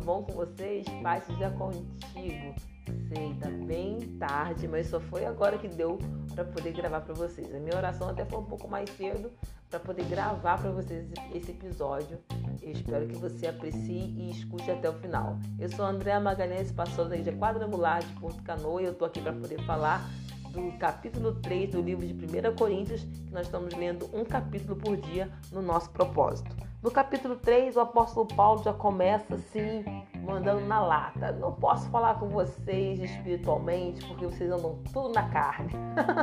bom com vocês? Paz seja contigo. Sei, tá bem tarde, mas só foi agora que deu para poder gravar para vocês. A minha oração até foi um pouco mais cedo para poder gravar para vocês esse episódio. Eu espero que você aprecie e escute até o final. Eu sou Andréa Magalhães, pastor da Igreja Quadrangular de Porto Canoa e eu tô aqui para poder falar do capítulo 3 do livro de 1 Coríntios, que nós estamos lendo um capítulo por dia no nosso propósito. No capítulo 3, o apóstolo Paulo já começa assim, mandando na lata. Não posso falar com vocês espiritualmente porque vocês andam tudo na carne.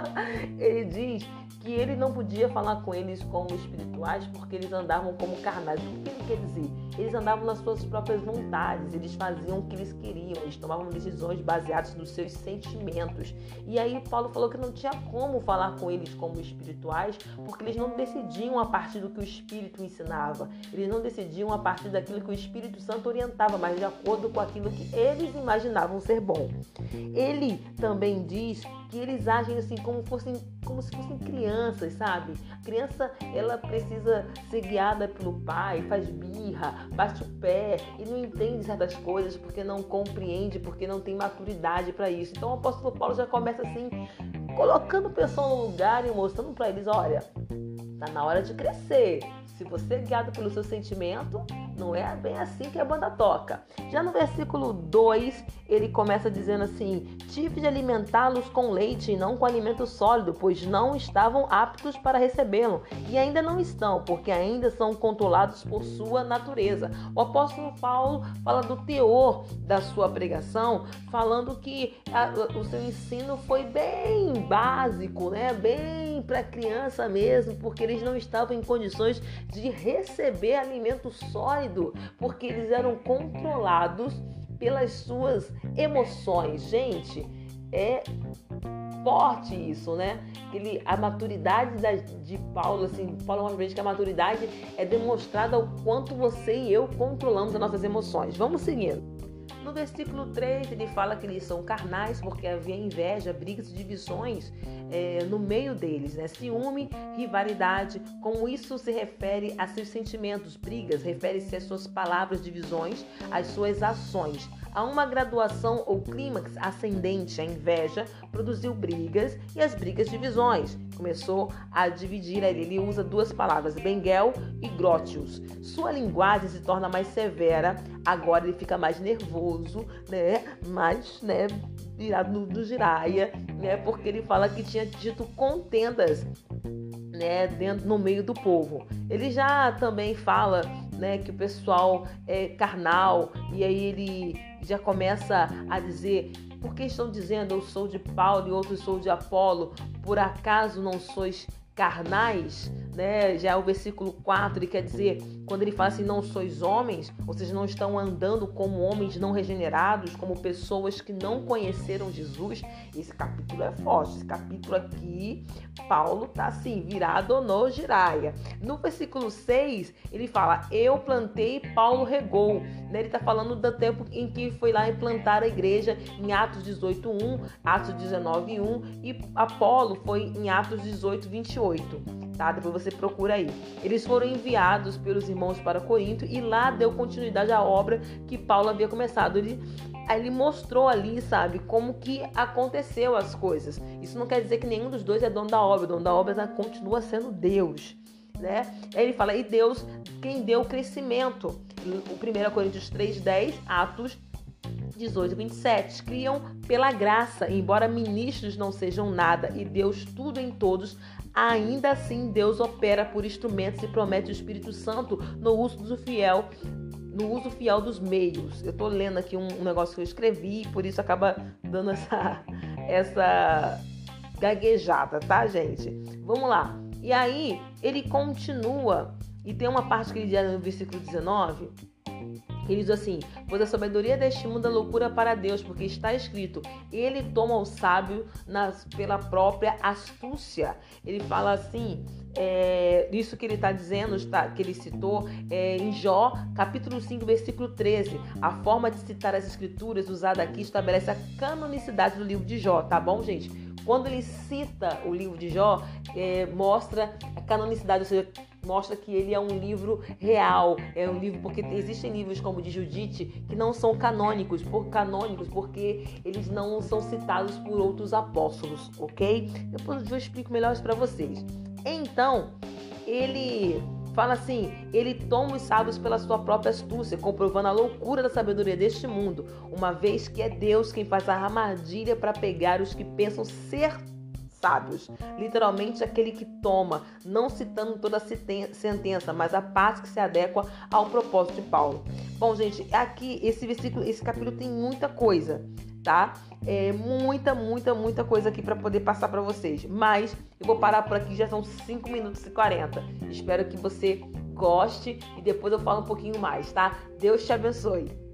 ele diz que ele não podia falar com eles como espirituais porque eles andavam como carnais. O que ele quer dizer? Eles andavam nas suas próprias vontades, eles faziam o que eles queriam, eles tomavam decisões baseadas nos seus sentimentos. E aí Paulo falou que não tinha como falar com eles como espirituais porque eles não decidiam a partir do que o Espírito ensinava. Eles não decidiam a partir daquilo que o Espírito Santo orientava, mas de acordo com aquilo que eles imaginavam ser bom. Ele também diz que eles agem assim como, fossem, como se fossem crianças, sabe? A criança, ela precisa ser guiada pelo pai, faz birra, bate o pé e não entende certas coisas porque não compreende, porque não tem maturidade para isso. Então o apóstolo Paulo já começa assim, colocando o pessoal no lugar e mostrando para eles, olha, tá na hora de crescer. Se você é guiado pelo seu sentimento, não é bem assim que a banda toca. Já no versículo 2, ele começa dizendo assim: Tive de alimentá-los com leite e não com alimento sólido, pois não estavam aptos para recebê-lo. E ainda não estão, porque ainda são controlados por sua natureza. O apóstolo Paulo fala do teor da sua pregação, falando que a, o seu ensino foi bem básico, né? bem para criança mesmo, porque eles não estavam em condições de receber alimento sólido, porque eles eram controlados pelas suas emoções. Gente, é forte isso, né? Ele, a maturidade da, de Paulo, assim, Paulo uma vez que a maturidade é demonstrada ao quanto você e eu controlamos as nossas emoções. Vamos seguindo. No versículo 3, ele fala que eles são carnais porque havia inveja, brigas e divisões é, no meio deles, né? Ciúme, rivalidade. Como isso se refere a seus sentimentos, brigas, refere-se às suas palavras, divisões, às suas ações. Há uma graduação ou clímax ascendente, a inveja produziu brigas e as brigas divisões. Começou a dividir ali. Ele usa duas palavras, Benguel e Grotius. Sua linguagem se torna mais severa, agora ele fica mais nervoso, né? Mais, né? Virado no, no giraia, né? Porque ele fala que tinha dito contendas né, dentro, no meio do povo. Ele já também fala né, que o pessoal é carnal e aí ele já começa a dizer por que estão dizendo eu sou de Paulo e outros sou de Apolo? Por acaso não sois carnais? Né? Já o versículo 4, ele quer dizer, quando ele fala assim, não sois homens, vocês não estão andando como homens não regenerados, como pessoas que não conheceram Jesus. Esse capítulo é forte. Esse capítulo aqui, Paulo tá assim, virado no giraia. No versículo 6, ele fala, eu plantei, Paulo regou. Né? Ele tá falando do tempo em que foi lá implantar a igreja em Atos 18, 1, Atos 19, 1 e Apolo foi em Atos 18, 28 tá? Depois você procura aí. Eles foram enviados pelos irmãos para Corinto e lá deu continuidade à obra que Paulo havia começado. Ele, ele mostrou ali, sabe, como que aconteceu as coisas. Isso não quer dizer que nenhum dos dois é dono da obra. O dono da obra continua sendo Deus, né? Ele fala, e Deus quem deu o crescimento. O 1 Coríntios 3,10, Atos 18 27 criam pela graça, embora ministros não sejam nada e Deus tudo em todos, ainda assim Deus opera por instrumentos e promete o Espírito Santo no uso do fiel, no uso fiel dos meios. Eu estou lendo aqui um, um, negócio que eu escrevi, por isso acaba dando essa essa gaguejada, tá, gente? Vamos lá. E aí ele continua e tem uma parte que ele diz no versículo 19 ele diz assim: Pois a sabedoria deste mundo é loucura para Deus, porque está escrito: Ele toma o sábio nas, pela própria astúcia. Ele fala assim: é, isso que ele está dizendo, está, que ele citou é, em Jó, capítulo 5, versículo 13. A forma de citar as escrituras usada aqui estabelece a canonicidade do livro de Jó, tá bom, gente? Quando ele cita o livro de Jó, é, mostra a canonicidade, ou seja, mostra que ele é um livro real, é um livro porque existem livros como de Judite que não são canônicos, por canônicos porque eles não são citados por outros apóstolos, ok? Depois eu explico melhor isso para vocês. Então, ele fala assim: ele toma os sábios pela sua própria astúcia, comprovando a loucura da sabedoria deste mundo, uma vez que é Deus quem faz a armadilha para pegar os que pensam ser sábios. Literalmente aquele que toma, não citando toda a sentença, mas a parte que se adequa ao propósito de Paulo. Bom, gente, aqui esse versículo, esse capítulo tem muita coisa, tá? É muita, muita, muita coisa aqui para poder passar para vocês. Mas eu vou parar por aqui, já são 5 minutos e 40. Espero que você goste e depois eu falo um pouquinho mais, tá? Deus te abençoe.